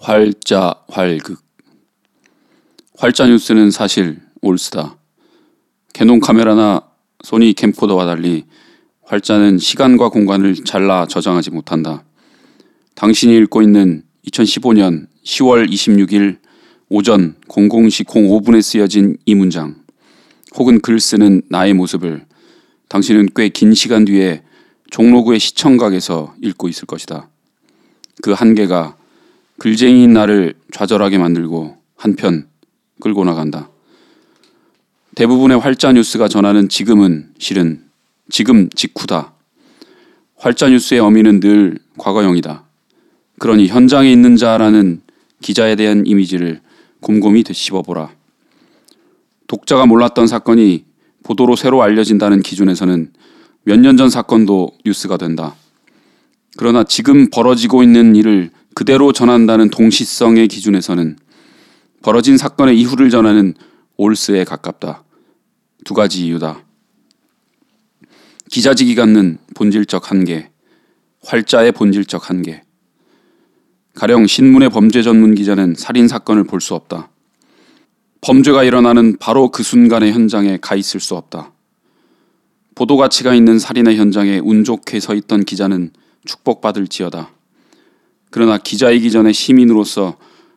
활자 활극 활자 뉴스는 사실 올스다. 캐논 카메라나 소니 캠코더와 달리 활자는 시간과 공간을 잘라 저장하지 못한다. 당신이 읽고 있는 2015년 10월 26일 오전 00시 05분에 쓰여진 이 문장 혹은 글 쓰는 나의 모습을 당신은 꽤 긴 시간 뒤에 종로구의 시청각에서 읽고 있을 것이다. 그 한계가 글쟁이인 나를 좌절하게 만들고 한편 끌고 나간다. 대부분의 활자 뉴스가 전하는 지금은 실은 지금 직후다. 활자 뉴스의 어미는 늘 과거형이다. 그러니 현장에 있는 자라는 기자에 대한 이미지를 곰곰이 되씹어보라. 독자가 몰랐던 사건이 보도로 새로 알려진다는 기준에서는 몇 년 전 사건도 뉴스가 된다. 그러나 지금 벌어지고 있는 일을 그대로 전한다는 동시성의 기준에서는 벌어진 사건의 이후를 전하는 올스에 가깝다. 두 가지 이유다. 기자직이 갖는 본질적 한계, 활자의 본질적 한계. 가령 신문의 범죄 전문 기자는 살인 사건을 볼 수 없다. 범죄가 일어나는 바로 그 순간의 현장에 가 있을 수 없다. 보도 가치가 있는 살인의 현장에 운 좋게 서 있던 기자는 축복받을 지어다. 그러나 기자이기 전에 시민으로서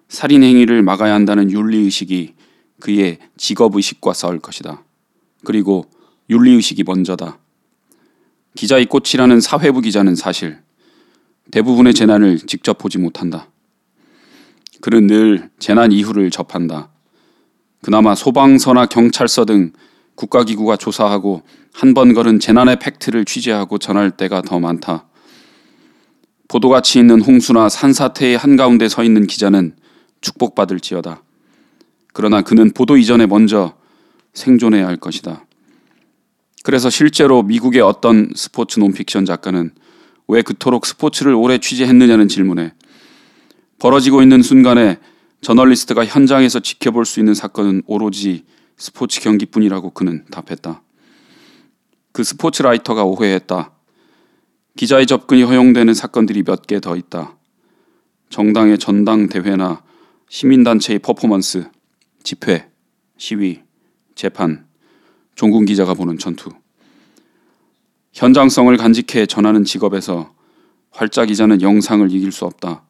살인 행위를 막아야 한다는 윤리 의식이 그의 직업 의식과 싸울 것이다. 그리고 윤리 의식이 먼저다. 기자의 꽃이라는 사회부 기자는 사실 대부분의 재난을 직접 보지 못한다. 그는 늘 재난 이후를 접한다. 그나마 소방서나 경찰서 등 국가기구가 조사하고 한 번 걸은 재난의 팩트를 취재하고 전할 때가 더 많다. 보도가치 있는 홍수나 산사태의 한가운데 서 있는 기자는 축복받을지어다. 그러나 그는 보도 이전에 먼저 생존해야 할 것이다. 그래서 실제로 미국의 어떤 스포츠 논픽션 작가는 왜 그토록 스포츠를 오래 취재했느냐는 질문에 벌어지고 있는 순간에 저널리스트가 현장에서 지켜볼 수 있는 사건은 오로지 스포츠 경기뿐이라고 그는 답했다. 그 스포츠 라이터가 오해했다. 기자의 접근이 허용되는 사건들이 몇 개 더 있다. 정당의 전당대회나 시민단체의 퍼포먼스, 집회, 시위, 재판, 종군 기자가 보는 전투. 현장성을 간직해 전하는 직업에서 활자 기자는 영상을 이길 수 없다.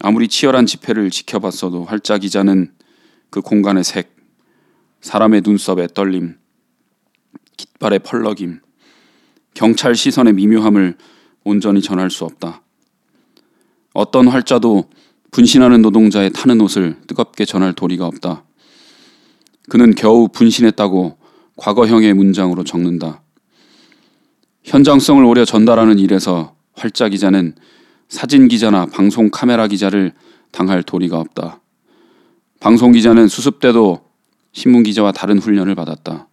아무리 치열한 집회를 지켜봤어도 활자 기자는 그 공간의 색, 사람의 눈썹의 떨림, 깃발의 펄럭임, 경찰 시선의 미묘함을 온전히 전할 수 없다. 어떤 활자도 분신하는 노동자의 타는 옷을 뜨겁게 전할 도리가 없다. 그는 겨우 분신했다고 과거형의 문장으로 적는다. 현장성을 오려 전달하는 일에서 활자 기자는 사진 기자나 방송 카메라 기자를 당할 도리가 없다. 방송 기자는 수습 때도 신문 기자와 다른 훈련을 받았다.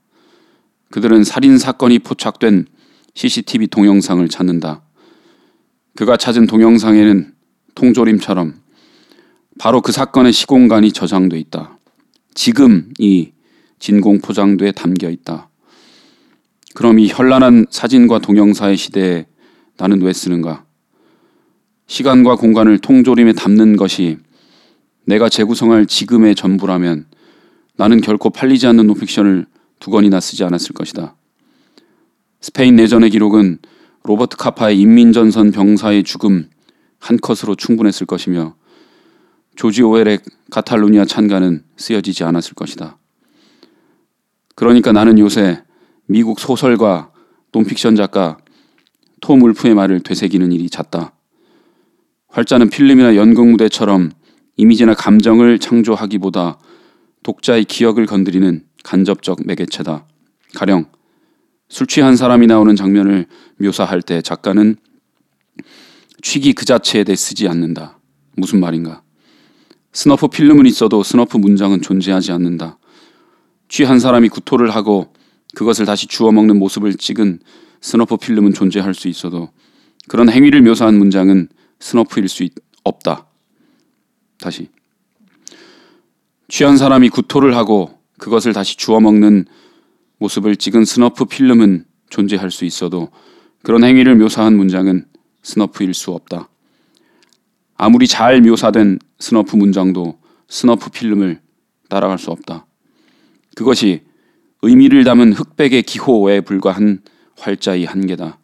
그들은 살인 사건이 포착된 CCTV 동영상을 찾는다. 그가 찾은 동영상에는 통조림처럼 바로 그 사건의 시공간이 저장돼 있다. 지금 이 진공 포장도에 담겨 있다. 그럼 이 현란한 사진과 동영상의 시대에 나는 왜 쓰는가? 시간과 공간을 통조림에 담는 것이 내가 재구성할 지금의 전부라면 나는 결코 팔리지 않는 노픽션을 두 권이나 쓰지 않았을 것이다. 스페인 내전의 기록은 로버트 카파의 인민전선 병사의 죽음 한 컷으로 충분했을 것이며 조지 오웰의 카탈루니아 찬가는 쓰여지지 않았을 것이다. 그러니까 나는 요새 미국 소설가 논픽션 작가 톰 울프의 말을 되새기는 일이 잦다. 활자는 필름이나 연극 무대처럼 이미지나 감정을 창조하기보다 독자의 기억을 건드리는 간접적 매개체다. 가령 술 취한 사람이 나오는 장면을 묘사할 때 작가는 취기 그 자체에 대해 쓰지 않는다. 무슨 말인가? snuff 필름은 있어도 snuff 문장은 존재하지 않는다. 취한 사람이 구토를 하고 그것을 다시 주워 먹는 모습을 찍은 snuff 필름은 존재할 수 있어도 그런 행위를 묘사한 문장은 snuff일 수 있, 없다. 다시. 취한 사람이 구토를 하고 그것을 다시 주워 먹는 모습을 찍은 snuff 필름은 존재할 수 있어도 그런 행위를 묘사한 문장은 snuff일 수 없다. 아무리 잘 묘사된 snuff 문장도 snuff 필름을 따라갈 수 없다. 그것이 의미를 담은 흑백의 기호에 불과한 활자의 한계다.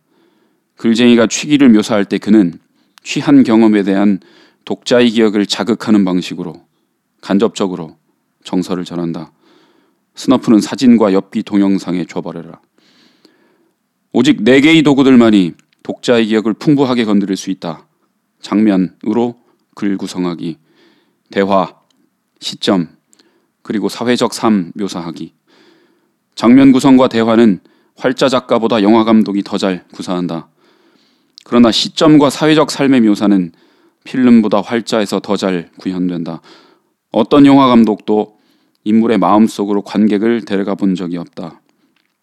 글쟁이가 취기를 묘사할 때 그는 취한 경험에 대한 독자의 기억을 자극하는 방식으로 간접적으로 정서를 전한다. 스너프는 사진과 엽기 동영상에 줘버려라. 오직 네 개의 도구들만이 독자의 기억을 풍부하게 건드릴 수 있다. 장면으로 글 구성하기, 대화, 시점, 그리고 사회적 삶 묘사하기. 장면 구성과 대화는 활자 작가보다 영화 감독이 더 잘 구사한다. 그러나 시점과 사회적 삶의 묘사는 필름보다 활자에서 더 잘 구현된다. 어떤 영화 감독도 인물의 마음속으로 관객을 데려가 본 적이 없다.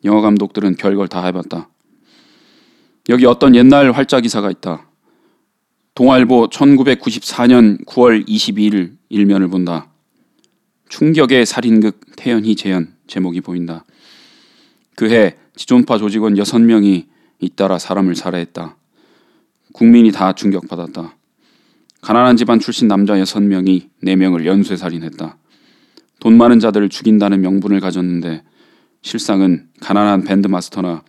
영화 감독들은 별걸 다 해봤다. 여기 어떤 옛날 활자 기사가 있다. 동아일보 1994년 9월 22일 일면을 본다. 충격의 살인극 태연희 재현 제목이 보인다. 그해 지존파 조직원 6명이 잇따라 사람을 살해했다. 국민이 다 충격받았다. 가난한 집안 출신 남자 6명이 4명을 연쇄 살인했다. 돈 많은 자들을 죽인다는 명분을 가졌는데 실상은 가난한 밴드 마스터나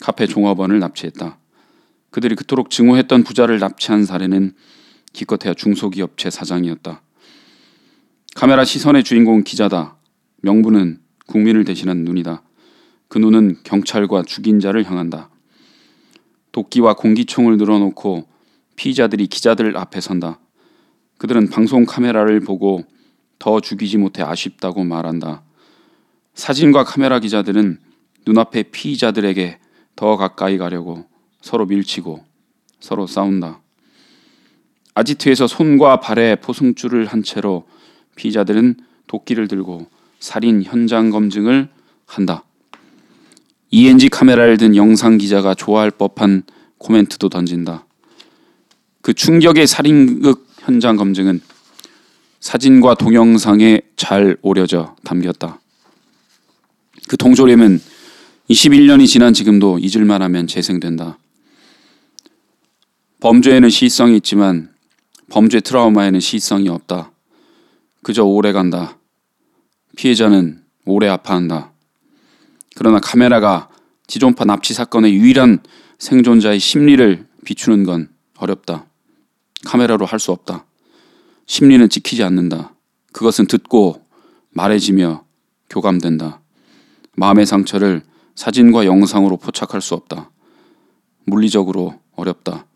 카페 종업원을 납치했다. 그들이 그토록 증오했던 부자를 납치한 사례는 기껏해야 중소기업체 사장이었다. 카메라 시선의 주인공 기자다. 명분은 국민을 대신한 눈이다. 그 눈은 경찰과 죽인 자를 향한다. 도끼와 공기총을 늘어놓고 피의자들이 기자들 앞에 선다. 그들은 방송 카메라를 보고 더 죽이지 못해 아쉽다고 말한다. 사진과 카메라 기자들은 눈앞의 피의자들에게 더 가까이 가려고 서로 밀치고 서로 싸운다. 아지트에서 손과 발에 포승줄을 한 채로 피의자들은 도끼를 들고 살인 현장 검증을 한다. ENG 카메라를 든 영상 기자가 좋아할 법한 코멘트도 던진다. 그 충격의 살인극 현장 검증은 사진과 동영상에 잘 오려져 담겼다. 그 동조림은 21년이 지난 지금도 잊을만 하면 재생된다. 범죄에는 시성이 있지만 범죄 트라우마에는 시성이 없다. 그저 오래 간다. 피해자는 오래 아파한다. 그러나 카메라가 지존파 납치 사건의 유일한 생존자의 심리를 비추는 건 어렵다. 카메라로 할 수 없다. 심리는 지키지 않는다. 그것은 듣고 말해지며 교감된다. 마음의 상처를 사진과 영상으로 포착할 수 없다. 물리적으로 어렵다.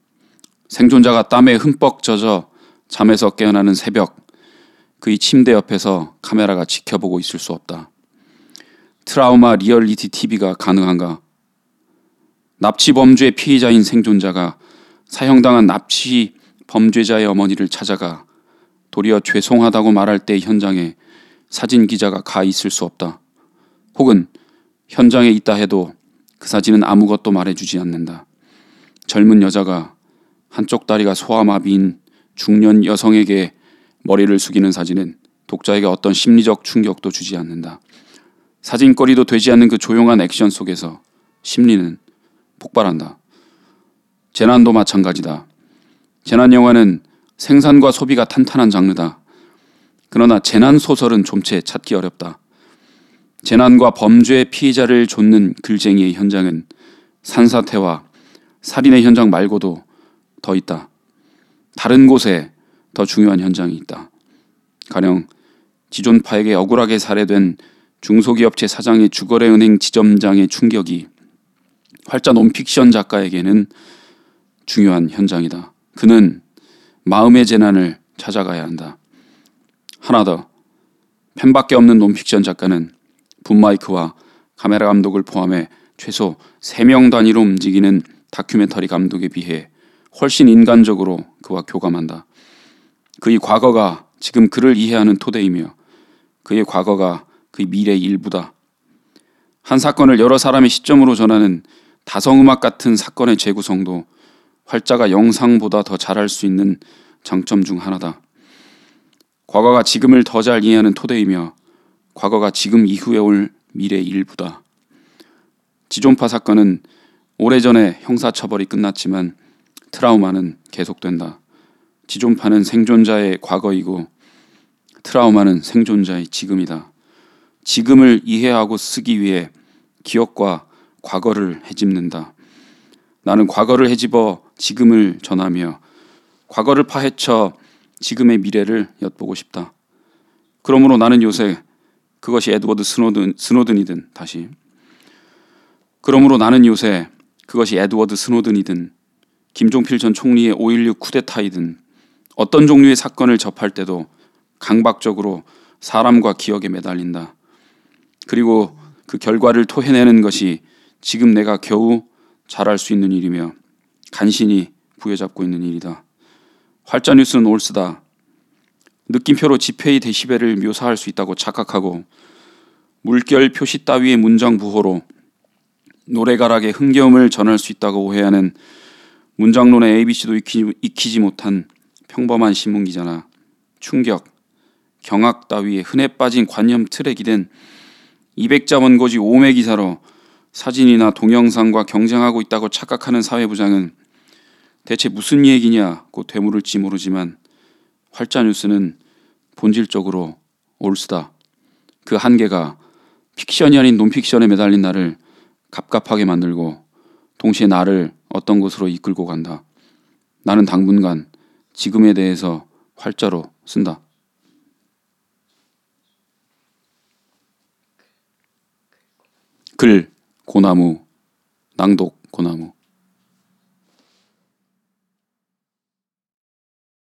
생존자가 땀에 흠뻑 젖어 잠에서 깨어나는 새벽, 그의 침대 옆에서 카메라가 지켜보고 있을 수 없다. 트라우마 리얼리티 TV가 가능한가? 납치 범죄 피해자인 생존자가 사형당한 납치 범죄자의 어머니를 찾아가 도리어 죄송하다고 말할 때 현장에 사진 기자가 가 있을 수 없다. 혹은 현장에 있다 해도 그 사진은 아무것도 말해주지 않는다. 젊은 여자가 한쪽 다리가 소아마비인 중년 여성에게 머리를 숙이는 사진은 독자에게 어떤 심리적 충격도 주지 않는다. 사진거리도 되지 않는 그 조용한 액션 속에서 심리는 폭발한다. 재난도 마찬가지다. 재난 영화는 생산과 소비가 탄탄한 장르다. 그러나 재난 소설은 좀채 찾기 어렵다. 재난과 범죄 피해자를 좇는 글쟁이의 현장은 산사태와 살인의 현장 말고도 더 있다. 다른 곳에 더 중요한 현장이 있다. 가령 지존파에게 억울하게 살해된 중소기업체 사장의 주거래 은행 지점장의 충격이 활자 논픽션 작가에게는 중요한 현장이다. 그는 마음의 재난을 찾아가야 한다. 하나 더. 펜밖에 없는 논픽션 작가는 붐마이크와 카메라 감독을 포함해 최소 3명 단위로 움직이는 다큐멘터리 감독에 비해 훨씬 인간적으로 그와 교감한다. 그의 과거가 지금 그를 이해하는 토대이며 그의 과거가 그의 미래의 일부다. 한 사건을 여러 사람의 시점으로 전하는 다성음악 같은 사건의 재구성도 활자가 영상보다 더 잘할 수 있는 장점 중 하나다. 과거가 지금을 더 잘 이해하는 토대이며 과거가 지금 이후에 올 미래의 일부다. 지존파 사건은 오래전에 형사처벌이 끝났지만 트라우마는 계속된다. 지존파는 생존자의 과거이고 트라우마는 생존자의 지금이다. 지금을 이해하고 쓰기 위해 기억과 과거를 헤집는다. 나는 과거를 헤집어 지금을 전하며 과거를 파헤쳐 지금의 미래를 엿보고 싶다. 그러므로 나는 요새 그것이 에드워드 스노든, 스노든이든 다시 그러므로 나는 요새 그것이 에드워드 스노든이든 김종필 전 총리의 5.16 쿠데타이든 어떤 종류의 사건을 접할 때도 강박적으로 사람과 기억에 매달린다. 그리고 그 결과를 토해내는 것이 지금 내가 겨우 잘할 수 있는 일이며 간신히 부여잡고 있는 일이다. 활자 뉴스는 올스다. 느낌표로 지페이 데시벨을 묘사할 수 있다고 착각하고 물결 표시 따위의 문장 부호로 노래가락의 흥겨움을 전할 수 있다고 오해하는 문장론의 ABC도 익히지, 익히지 못한 평범한 신문 기자나 충격, 경악 따위의 흔해 빠진 관념 틀에 기댄 200자 원고지 오매 기사로 사진이나 동영상과 경쟁하고 있다고 착각하는 사회부장은 대체 무슨 얘기냐고 되물을지 모르지만 활자 뉴스는 본질적으로 올스다. 그 한계가 픽션이 아닌 논픽션에 매달린 나를 갑갑하게 만들고 동시에 나를 어떤 곳으로 이끌고 간다. 나는 당분간 지금에 대해서 활자로 쓴다. 글 고나무 낭독 고나무